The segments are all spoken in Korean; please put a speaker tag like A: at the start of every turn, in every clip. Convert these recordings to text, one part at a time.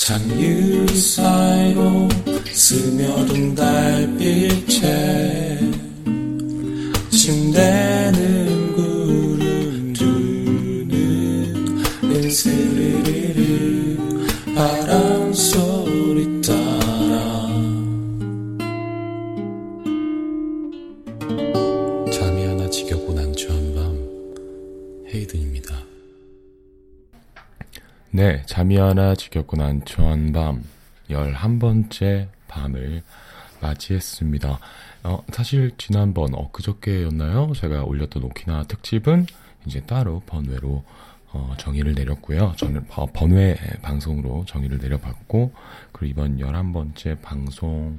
A: 잔유 사이로 스며든 달빛에 침대
B: 네, 잠이 하나 지겹고 난처한 밤, 11번째 밤을 맞이했습니다. 어, 사실 지난번 엊그저께였나요? 제가 올렸던 오키나와 특집은 이제 따로 번외로 어, 정의를 내렸고요. 저는 번외 방송으로 정의를 내려봤고, 그리고 이번 11번째 방송에서는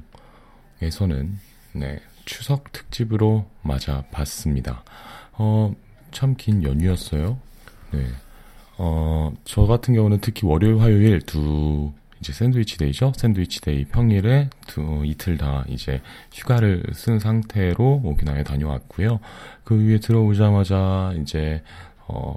B: 네, 추석 특집으로 맞아 봤습니다. 어, 참 긴 연휴였어요. 네. 어, 저 같은 경우는 특히 월요일, 화요일 두 이제 샌드위치 데이죠. 샌드위치 데이 평일에 두 이틀 다 이제 휴가를 쓴 상태로 오키나와에 다녀왔고요. 그 위에 들어오자마자 이제 어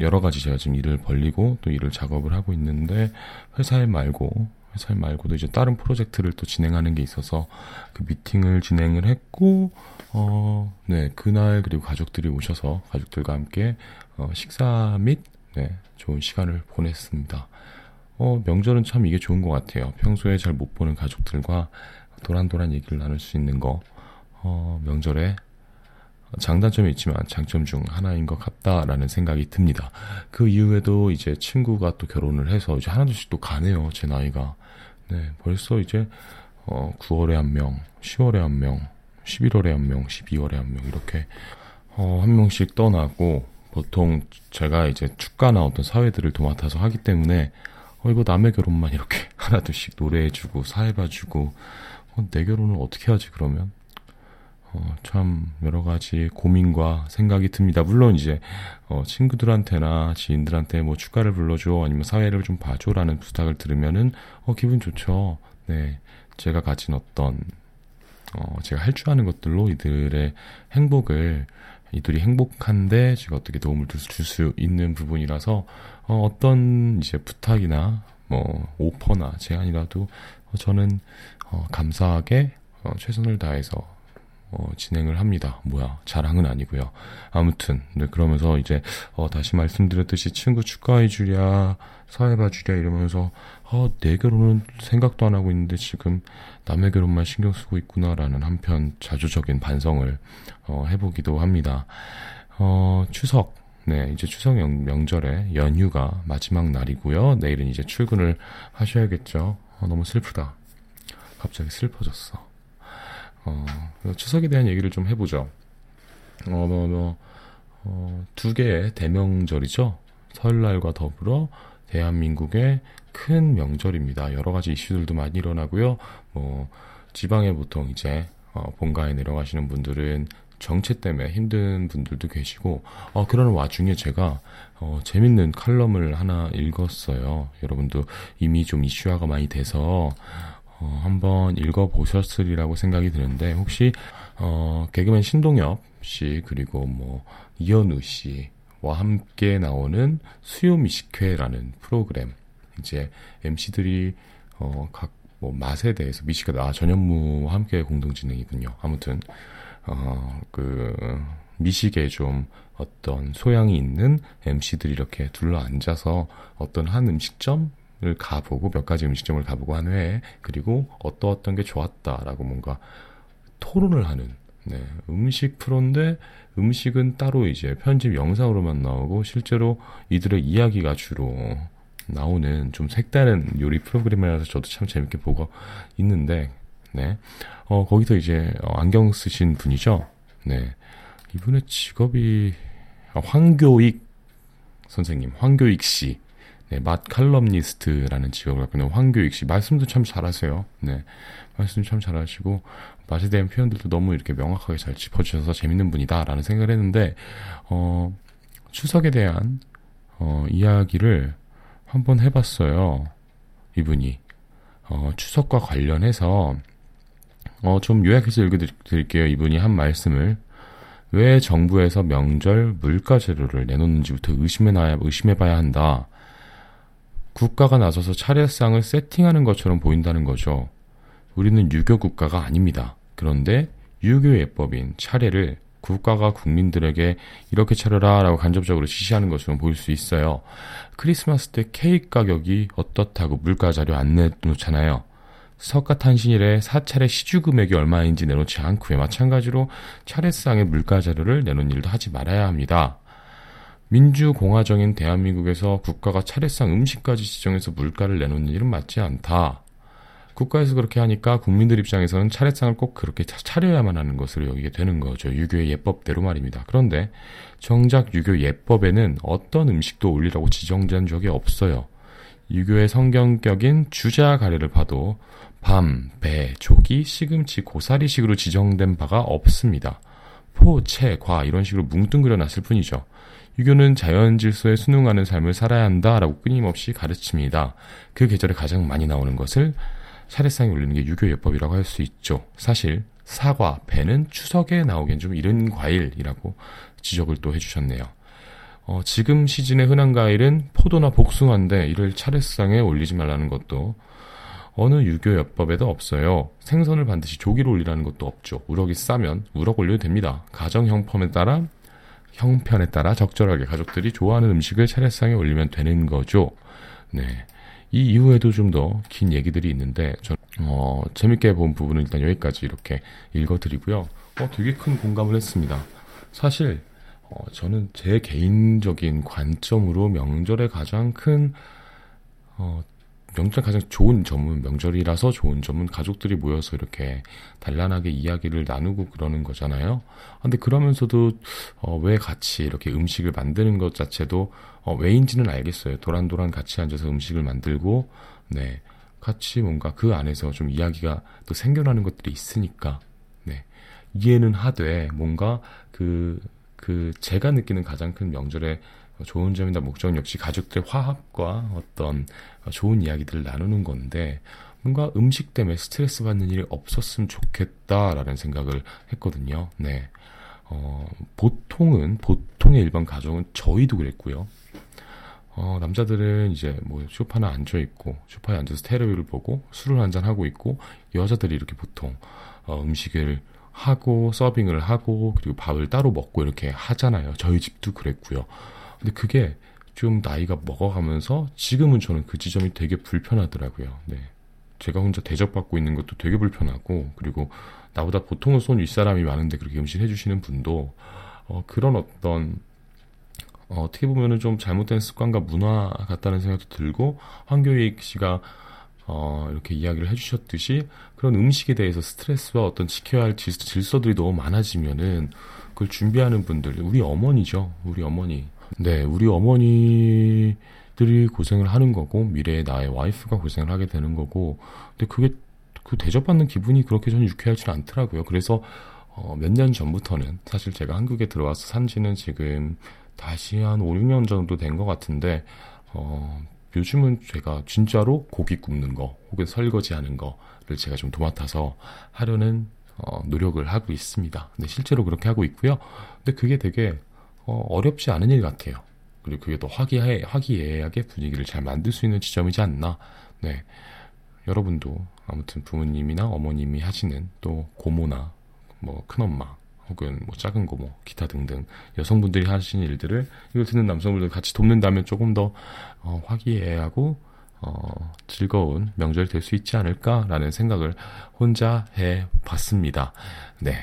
B: 여러 가지 제가 지금 일을 벌리고 또 일을 작업을 하고 있는데 회사에 말고 회사에 말고도 이제 다른 프로젝트를 또 진행하는 게 있어서 그 미팅을 진행을 했고 어, 네, 그날 그리고 가족들이 오셔서 가족들과 함께 어, 식사 및 네, 좋은 시간을 보냈습니다. 어, 명절은 참 이게 좋은 것 같아요. 평소에 잘 못 보는 가족들과 도란도란 얘기를 나눌 수 있는 거, 어, 명절에 장단점이 있지만 장점 중 하나인 것 같다라는 생각이 듭니다. 그 이후에도 이제 친구가 또 결혼을 해서 이제 하나둘씩 또 가네요. 제 나이가. 네, 벌써 이제, 어, 9월에 한 명, 10월에 한 명, 11월에 한 명, 12월에 한 명, 이렇게, 어, 한 명씩 떠나고, 보통 제가 이제 축가나 어떤 사회들을 도맡아서 하기 때문에 어 이거 남의 결혼만 이렇게 하나둘씩 노래해주고 사회봐주고 어, 내 결혼을 어떻게 하지 그러면 어, 참 여러 가지 고민과 생각이 듭니다. 물론 이제 어, 친구들한테나 지인들한테 뭐 축가를 불러줘 아니면 사회를 좀 봐줘라는 부탁을 들으면은 어, 기분 좋죠. 네, 제가 가진 어떤 어, 제가 할 줄 아는 것들로 이들의 행복을 이들이 행복한데 제가 어떻게 도움을 줄 수 있는 부분이라서 어, 어떤 이제 부탁이나 뭐 오퍼나 제안이라도 어, 저는 어, 감사하게 어, 최선을 다해서 어, 진행을 합니다. 뭐야 자랑은 아니고요. 아무튼 네, 그러면서 이제 어, 다시 말씀드렸듯이 친구 축하해 주랴 사회 봐 주랴 이러면서 어, 내 결혼은 생각도 안 하고 있는데 지금 남의 결혼만 신경 쓰고 있구나라는 한편 자주적인 반성을 어, 해보기도 합니다. 어, 추석 네, 이제 추석 명, 절에 연휴가 마지막 날이고요. 내일은 이제 출근을 하셔야겠죠. 어, 너무 슬프다. 갑자기 슬퍼졌어. 어, 추석에 대한 얘기를 좀 해보죠. 어, 뭐, 뭐, 어, 두 개의 대명절이죠. 설날과 더불어 대한민국의 큰 명절입니다. 여러 가지 이슈들도 많이 일어나고요. 뭐, 지방에 보통 이제, 어, 본가에 내려가시는 분들은 정체 때문에 힘든 분들도 계시고, 어, 그런 와중에 제가, 어, 재밌는 칼럼을 하나 읽었어요. 여러분도 이미 좀 이슈화가 많이 돼서, 어, 한번 읽어보셨으리라고 생각이 드는데 혹시 어, 개그맨 신동엽 씨 그리고 뭐 이현우 씨와 함께 나오는 수요 미식회라는 프로그램 이제 MC들이 어, 각 뭐 맛에 대해서 미식가 아 전현무와 함께 공동 진행이군요. 아무튼 어, 그 미식에 좀 어떤 소양이 있는 MC들이 이렇게 둘러 앉아서 어떤 한 음식점 을 가보고 몇 가지 음식점을 가보고 한 후에 그리고 어떠 어떤 게 좋았다라고 뭔가 토론을 하는 네, 음식 프로인데 음식은 따로 이제 편집 영상으로만 나오고 실제로 이들의 이야기가 주로 나오는 좀 색다른 요리 프로그램이라서 저도 참 재밌게 보고 있는데 네. 어, 거기서 이제 안경 쓰신 분이죠. 네. 이분의 직업이 황교익 선생님, 황교익 씨. 네, 맛 칼럼니스트라는 직업을 갖고 있는 황교익 씨. 말씀도 참 잘하세요. 네. 말씀 참 잘하시고, 맛에 대한 표현들도 너무 이렇게 명확하게 잘 짚어주셔서 재밌는 분이다라는 생각을 했는데, 어, 추석에 대한, 어, 이야기를 한번 해봤어요. 이분이. 어, 추석과 관련해서, 어, 좀 요약해서 읽어드릴게요. 이분이 한 말씀을. 왜 정부에서 명절 물가 재료를 내놓는지부터 의심해 놔야, 의심해봐야 한다. 국가가 나서서 차례상을 세팅하는 것처럼 보인다는 거죠. 우리는 유교 국가가 아닙니다. 그런데 유교 예법인 차례를 국가가 국민들에게 이렇게 차려라 라고 간접적으로 지시하는 것처럼 보일 수 있어요. 크리스마스 때 케이크 가격이 어떻다고 물가 자료 안 내놓잖아요. 석가 탄신일에 사찰의 시주 금액이 얼마인지 내놓지 않고요. 마찬가지로 차례상의 물가 자료를 내놓은 일도 하지 말아야 합니다. 민주공화정인 대한민국에서 국가가 차례상 음식까지 지정해서 물가를 내놓는 일은 맞지 않다. 국가에서 그렇게 하니까 국민들 입장에서는 차례상을 꼭 그렇게 차려야만 하는 것으로 여기게 되는 거죠. 유교의 예법대로 말입니다. 그런데 정작 유교 예법에는 어떤 음식도 올리라고 지정된 적이 없어요. 유교의 성경격인 주자 가래를 봐도 밤, 배, 조기, 시금치, 고사리식으로 지정된 바가 없습니다. 포, 채, 과 이런 식으로 뭉뚱그려 놨을 뿐이죠. 유교는 자연 질서에 순응하는 삶을 살아야 한다라고 끊임없이 가르칩니다. 그 계절에 가장 많이 나오는 것을 차례상에 올리는 게 유교 예법이라고 할 수 있죠. 사실 사과, 배는 추석에 나오기엔 좀 이른 과일이라고 지적을 또 해주셨네요. 어, 지금 시즌의 흔한 과일은 포도나 복숭아인데 이를 차례상에 올리지 말라는 것도 어느 유교 예법에도 없어요. 생선을 반드시 조기로 올리라는 것도 없죠. 우럭이 싸면 우럭 올려도 됩니다. 가정 형편에 따라 형편에 따라 적절하게 가족들이 좋아하는 음식을 차례상에 올리면 되는 거죠. 네. 이 이후에도 좀 더 긴 얘기들이 있는데 저 어, 재밌게 본 부분은 일단 여기까지 이렇게 읽어드리고요. 어, 되게 큰 공감을 했습니다. 사실 어, 저는 제 개인적인 관점으로 명절의 가장 큰 어, 명절 가장 좋은 점은 명절이라서 좋은 점은 가족들이 모여서 이렇게 단란하게 이야기를 나누고 그러는 거잖아요. 근데 그러면서도 어, 왜 같이 이렇게 음식을 만드는 것 자체도 어, 왜인지는 알겠어요. 도란도란 같이 앉아서 음식을 만들고 네 같이 뭔가 그 안에서 좀 이야기가 또 생겨나는 것들이 있으니까 네 이해는 하되 뭔가 그그 그 제가 느끼는 가장 큰 명절의 좋은 점이나 목적은 역시 가족들의 화합과 어떤 좋은 이야기들을 나누는 건데 뭔가 음식 때문에 스트레스 받는 일이 없었으면 좋겠다라는 생각을 했거든요. 네. 어, 보통은 보통의 일반 가정은 저희도 그랬고요. 어, 남자들은 이제 뭐 쇼파나 앉아 있고 쇼파에 앉아서 테레비를 보고 술을 한잔 하고 있고 여자들이 이렇게 보통 어, 음식을 하고 서빙을 하고 그리고 밥을 따로 먹고 이렇게 하잖아요. 저희 집도 그랬고요. 근데 그게 좀 나이가 먹어가면서 지금은 저는 그 지점이 되게 불편하더라고요. 네. 제가 혼자 대접받고 있는 것도 되게 불편하고 그리고 나보다 보통은 손 윗사람이 많은데 그렇게 음식 해주시는 분도 어, 그런 어떤 어, 어떻게 보면은 좀 잘못된 습관과 문화 같다는 생각도 들고 황교익 씨가 어, 이렇게 이야기를 해주셨듯이 그런 음식에 대해서 스트레스와 어떤 지켜야 할 질서, 들이 너무 많아지면은 그걸 준비하는 분들 우리 어머니죠 우리 어머니 네, 우리 어머니들이 고생을 하는 거고 미래의 나의 와이프가 고생을 하게 되는 거고 근데 그게 그 대접받는 기분이 그렇게 저는 유쾌하지 않더라고요. 그래서 어, 몇 년 전부터는 사실 제가 한국에 들어와서 산 지는 지금 다시 한 5, 6년 정도 된 것 같은데 어, 요즘은 제가 진짜로 고기 굽는 거 혹은 설거지 하는 거를 제가 좀 도맡아서 하려는 어, 노력을 하고 있습니다. 근데 실제로 그렇게 하고 있고요. 근데 그게 되게 어, 어렵지 않은 일 같아요. 그리고 그게 또 화기애, 화기애애하게 분위기를 잘 만들 수 있는 지점이지 않나. 네. 여러분도 아무튼 부모님이나 어머님이 하시는 또 고모나 뭐 큰엄마 혹은 뭐 작은 고모 기타 등등 여성분들이 하시는 일들을 이걸 듣는 남성분들 같이 돕는다면 조금 더 어, 화기애애하고 어, 즐거운 명절이 될 수 있지 않을까라는 생각을 혼자 해 봤습니다. 네.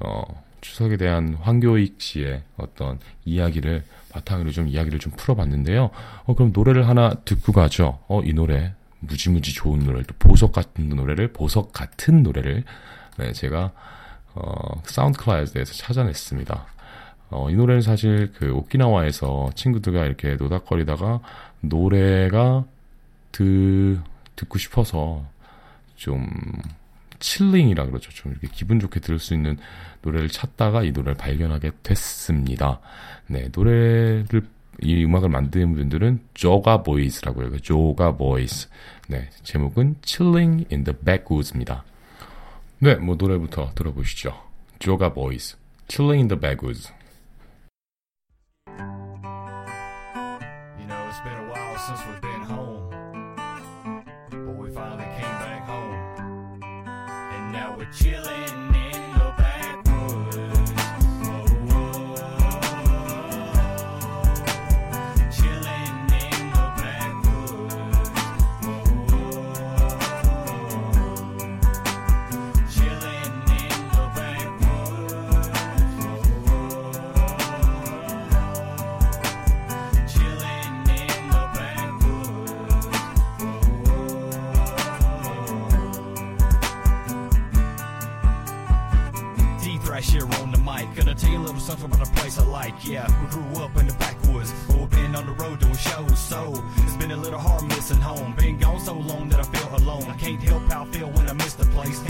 B: 어, 추석에 대한 황교익 씨의 어떤 이야기를 바탕으로 좀 이야기를 좀 풀어봤는데요. 어, 그럼 노래를 하나 듣고 가죠. 어, 이 노래 무지무지 좋은 노래, 또 보석 같은 노래를 보석 같은 노래를 네, 제가 어, 사운드 클라우드에서 찾아냈습니다. 어, 이 노래는 사실 그 오키나와에서 친구들과 이렇게 노닥거리다가 노래가 드, 듣고 싶어서 좀 chilling이라 그러죠. 좀 이렇게 기분 좋게 들을 수 있는 노래를 찾다가 이 노래를 발견하게 됐습니다. 네, 노래를 이 음악을 만드는 분들은 조가 보이스라고 해요. 조가 보이스. 네, 제목은 Chilling in the Backwoods입니다. 네, 뭐 노래부터 들어보시죠. 조가 보이스, Chilling in the Backwoods. You know,
C: chillin'.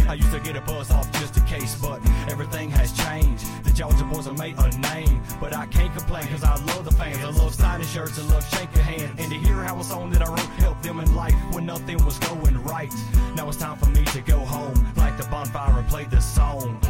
C: I used to get a buzz off just a case, but everything has changed. The Georgia boys have made a name, but I can't complain because I love the fans. I love signing shirts, I love shaking hands. And to hear how a song that I wrote helped them in life when nothing was going right. Now it's time for me to go home, like the bonfire and play this song.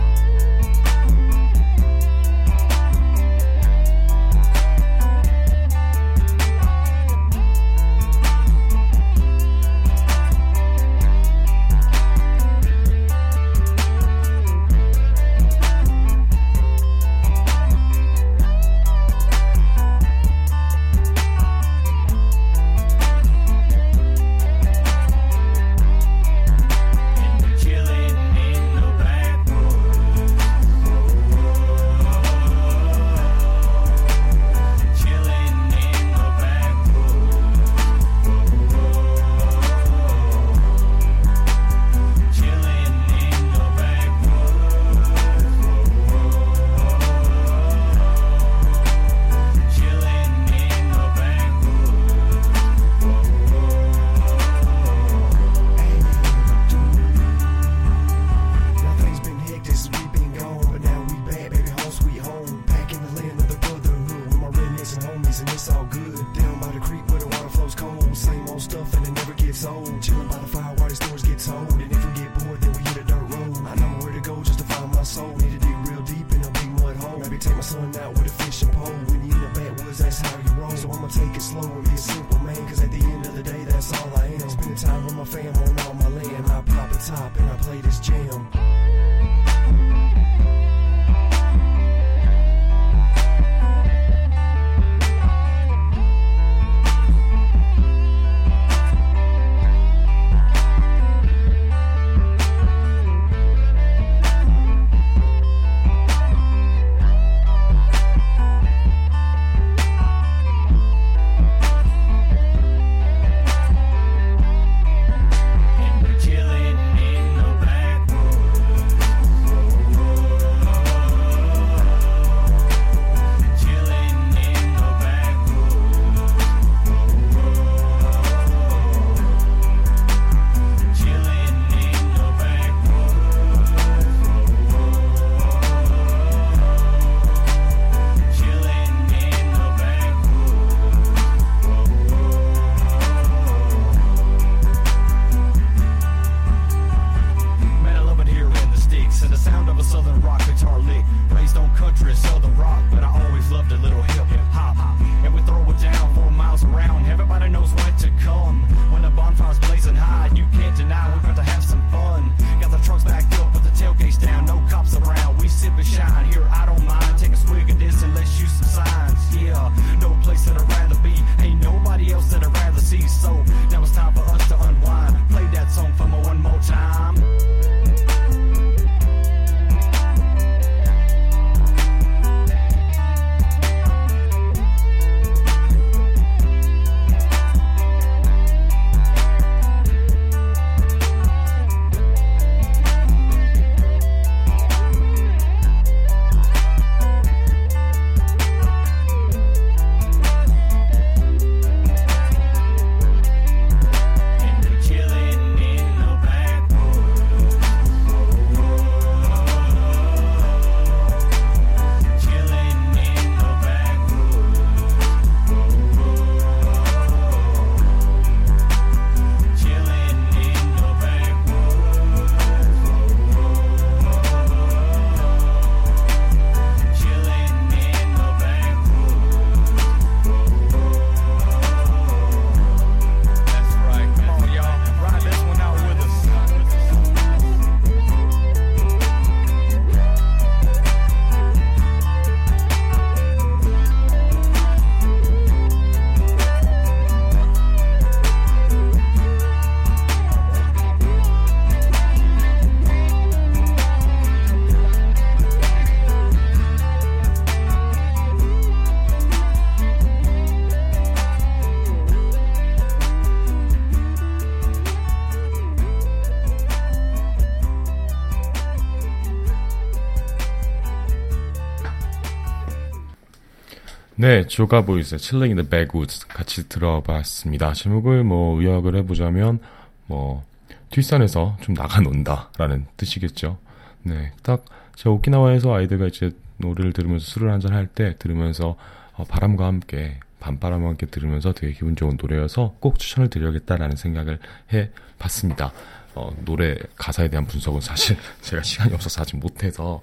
B: 네, 조가 보이스, Chilling in the Backwoods 같이 들어봤습니다. 제목을 뭐 의역을 해보자면 뭐 뒷산에서 좀 나가 논다라는 뜻이겠죠. 네, 딱 제가 오키나와에서 아이들과 이제 노래를 들으면서 술을 한잔 할 때 들으면서 어, 바람과 함께 밤바람과 함께 들으면서 되게 기분 좋은 노래여서 꼭 추천을 드려야겠다라는 생각을 해 봤습니다. 어, 노래 가사에 대한 분석은 사실 제가 시간이 없어서 아직 못해서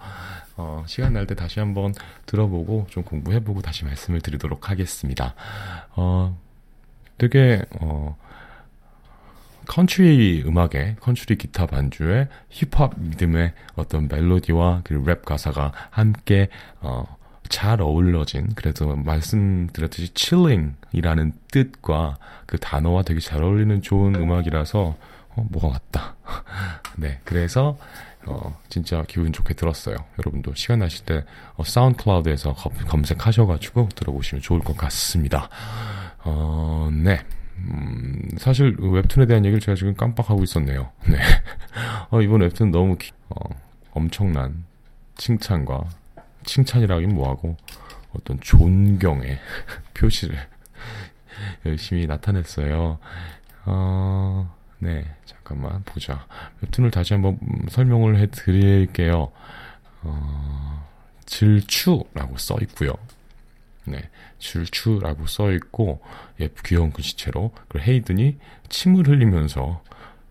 B: 어, 시간 날 때 다시 한번 들어보고 좀 공부해보고 다시 말씀을 드리도록 하겠습니다. 어, 되게 어, 컨트리 음악에 컨트리 기타 반주에 힙합 리듬의 어떤 멜로디와 그리고 랩 가사가 함께 어, 잘 어울러진 그래서 말씀드렸듯이 chilling이라는 뜻과 그 단어와 되게 잘 어울리는 좋은 음악이라서 어, 뭐가 왔다. 네, 그래서 어, 진짜 기분 좋게 들었어요. 여러분도 시간 나실 때 어, 사운드클라우드에서 검색하셔가지고 들어보시면 좋을 것 같습니다. 어, 네. 음, 사실 웹툰에 대한 얘기를 제가 지금 깜빡하고 있었네요. 네. 어, 이번 웹툰 너무 기, 어, 엄청난 칭찬과 칭찬이라긴 뭐하고 어떤 존경의 표시를 열심히 나타냈어요. 어, 네, 잠깐만 보자. 웹툰을 다시 한번 설명을 해드릴게요. 어, 질추라고 써 있고요. 네, 질추라고 써 있고 예, 귀여운 글씨체로 그리고 헤이든이 침을 흘리면서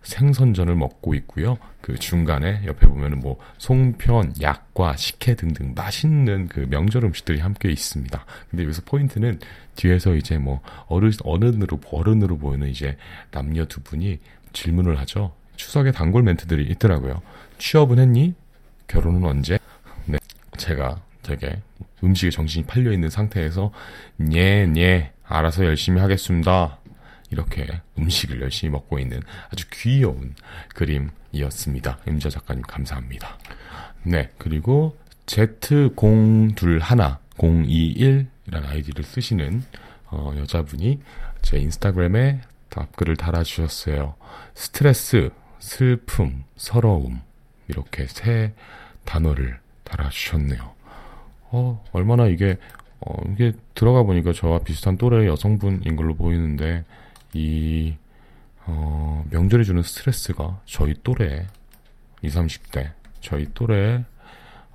B: 생선전을 먹고 있고요. 그 중간에 옆에 보면은 뭐 송편, 약과 식혜 등등 맛있는 그 명절 음식들이 함께 있습니다. 근데 여기서 포인트는 뒤에서 이제 뭐 어른 어른으로 어른으로 보이는 이제 남녀 두 분이 질문을 하죠. 추석에 단골 멘트들이 있더라고요. 취업은 했니? 결혼은 언제? 네, 제가 되게 음식에 정신이 팔려 있는 상태에서 예, 예, 알아서 열심히 하겠습니다. 이렇게 음식을 열심히 먹고 있는 아주 귀여운 그림이었습니다. 임자 작가님 감사합니다. 네, 그리고 Z021, 021이라는 아이디를 쓰시는 어, 여자분이 제 인스타그램에 답글을 달아주셨어요. 스트레스, 슬픔, 서러움 이렇게 세 단어를 달아주셨네요. 어, 얼마나 이게 어, 이게 들어가 보니까 저와 비슷한 또래의 여성분인 걸로 보이는데 이 어, 명절에 주는 스트레스가 저희 또래 20, 30대 저희 또래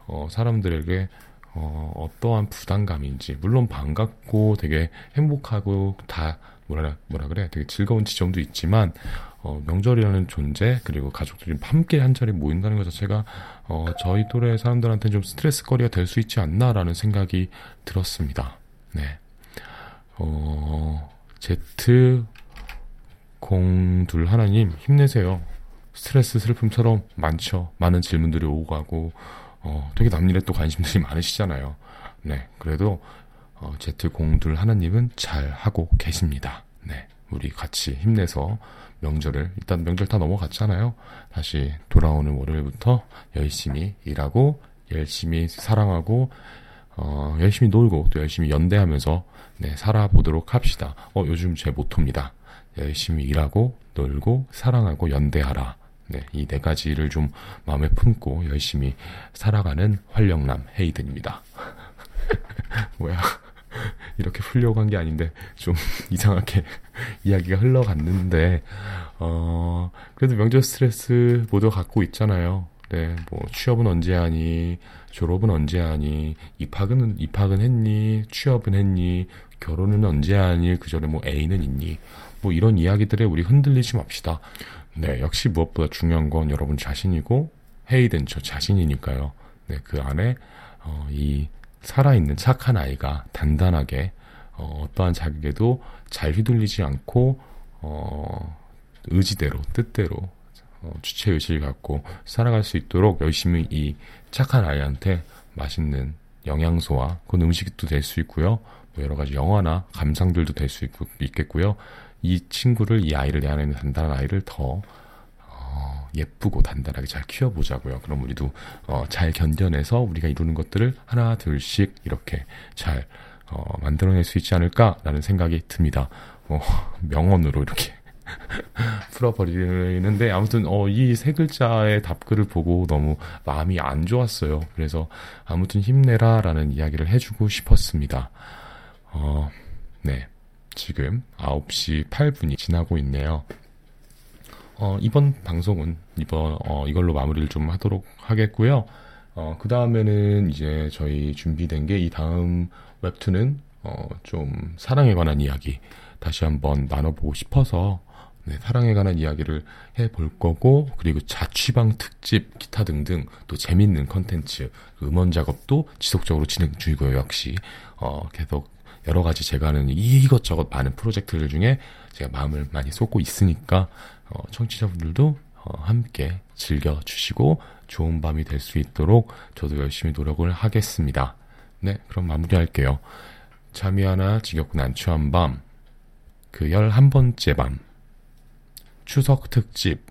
B: 어, 사람들에게 어, 어떠한 부담감인지 물론 반갑고 되게 행복하고 다 뭐라 뭐라 그래 되게 즐거운 지점도 있지만 어, 명절이라는 존재 그리고 가족들이 함께 한 자리에 모인다는 것 자체가 어, 저희 또래 사람들한테 좀 스트레스거리가 될 수 있지 않나라는 생각이 들었습니다. 네. 어, Z 공둘 하나님 힘내세요. 스트레스 슬픔처럼 많죠. 많은 질문들이 오고 가고 어, 되게 남일에 또 관심들이 많으시잖아요. 네, 그래도 어, Z02 하나님은 잘 하고 계십니다. 네, 우리 같이 힘내서 명절을 일단 명절 다 넘어갔잖아요. 다시 돌아오는 월요일부터 열심히 일하고 열심히 사랑하고 어, 열심히 놀고 또 열심히 연대하면서 네, 살아보도록 합시다. 어, 요즘 제 모토입니다. 열심히 일하고 놀고 사랑하고 연대하라. 네, 이 네 가지를 좀 마음에 품고 열심히 살아가는 활력남 헤이든입니다. 뭐야. 이렇게 풀려고 한 게 아닌데 좀 이상하게 이야기가 흘러갔는데 어 그래도 명절 스트레스 모두 갖고 있잖아요. 네, 뭐 취업은 언제 하니, 졸업은 언제 하니, 입학은 입학은 했니, 취업은 했니, 결혼은 언제 하니, 그 전에 뭐 애인은 있니, 뭐 이런 이야기들에 우리 흔들리지 맙시다. 네, 역시 무엇보다 중요한 건 여러분 자신이고 헤이든 저 자신이니까요. 네, 그 안에 어, 이 살아있는 착한 아이가 단단하게 어, 어떠한 자극에도 잘 휘둘리지 않고 어, 의지대로 뜻대로 어, 주체 의식을 갖고 살아갈 수 있도록 열심히 이 착한 아이한테 맛있는 영양소와 그건 음식도 될 수 있고요. 뭐 여러 가지 영화나 감상들도 될 수 있겠고요. 이 친구를 이 아이를 내 안에 있는 단단한 아이를 더 예쁘고 단단하게 잘 키워보자고요. 그럼 우리도 어, 잘 견뎌내서 우리가 이루는 것들을 하나 둘씩 이렇게 잘 어, 만들어낼 수 있지 않을까라는 생각이 듭니다. 어, 명언으로 이렇게 풀어버리는데 아무튼 어, 이 세 글자의 답글을 보고 너무 마음이 안 좋았어요. 그래서 아무튼 힘내라라는 이야기를 해주고 싶었습니다. 어, 네. 지금 9시 8분이 지나고 있네요. 어, 이번 방송은 이번, 어, 이걸로 마무리를 좀 하도록 하겠고요. 어, 그 다음에는 이제 저희 준비된 게 이 다음 웹툰은, 어, 좀 사랑에 관한 이야기 다시 한번 나눠보고 싶어서, 네, 사랑에 관한 이야기를 해볼 거고, 그리고 자취방 특집, 기타 등등 또 재밌는 컨텐츠, 그 음원 작업도 지속적으로 진행 중이고요, 역시. 어, 계속 여러 가지 제가 하는 이것저것 많은 프로젝트들 중에 제가 마음을 많이 쏟고 있으니까, 어, 청취자분들도 어, 함께 즐겨주시고 좋은 밤이 될 수 있도록 저도 열심히 노력을 하겠습니다. 네, 그럼 마무리할게요. 잠이 하나 지겹고 난처한 밤, 그 열한 번째 밤, 추석 특집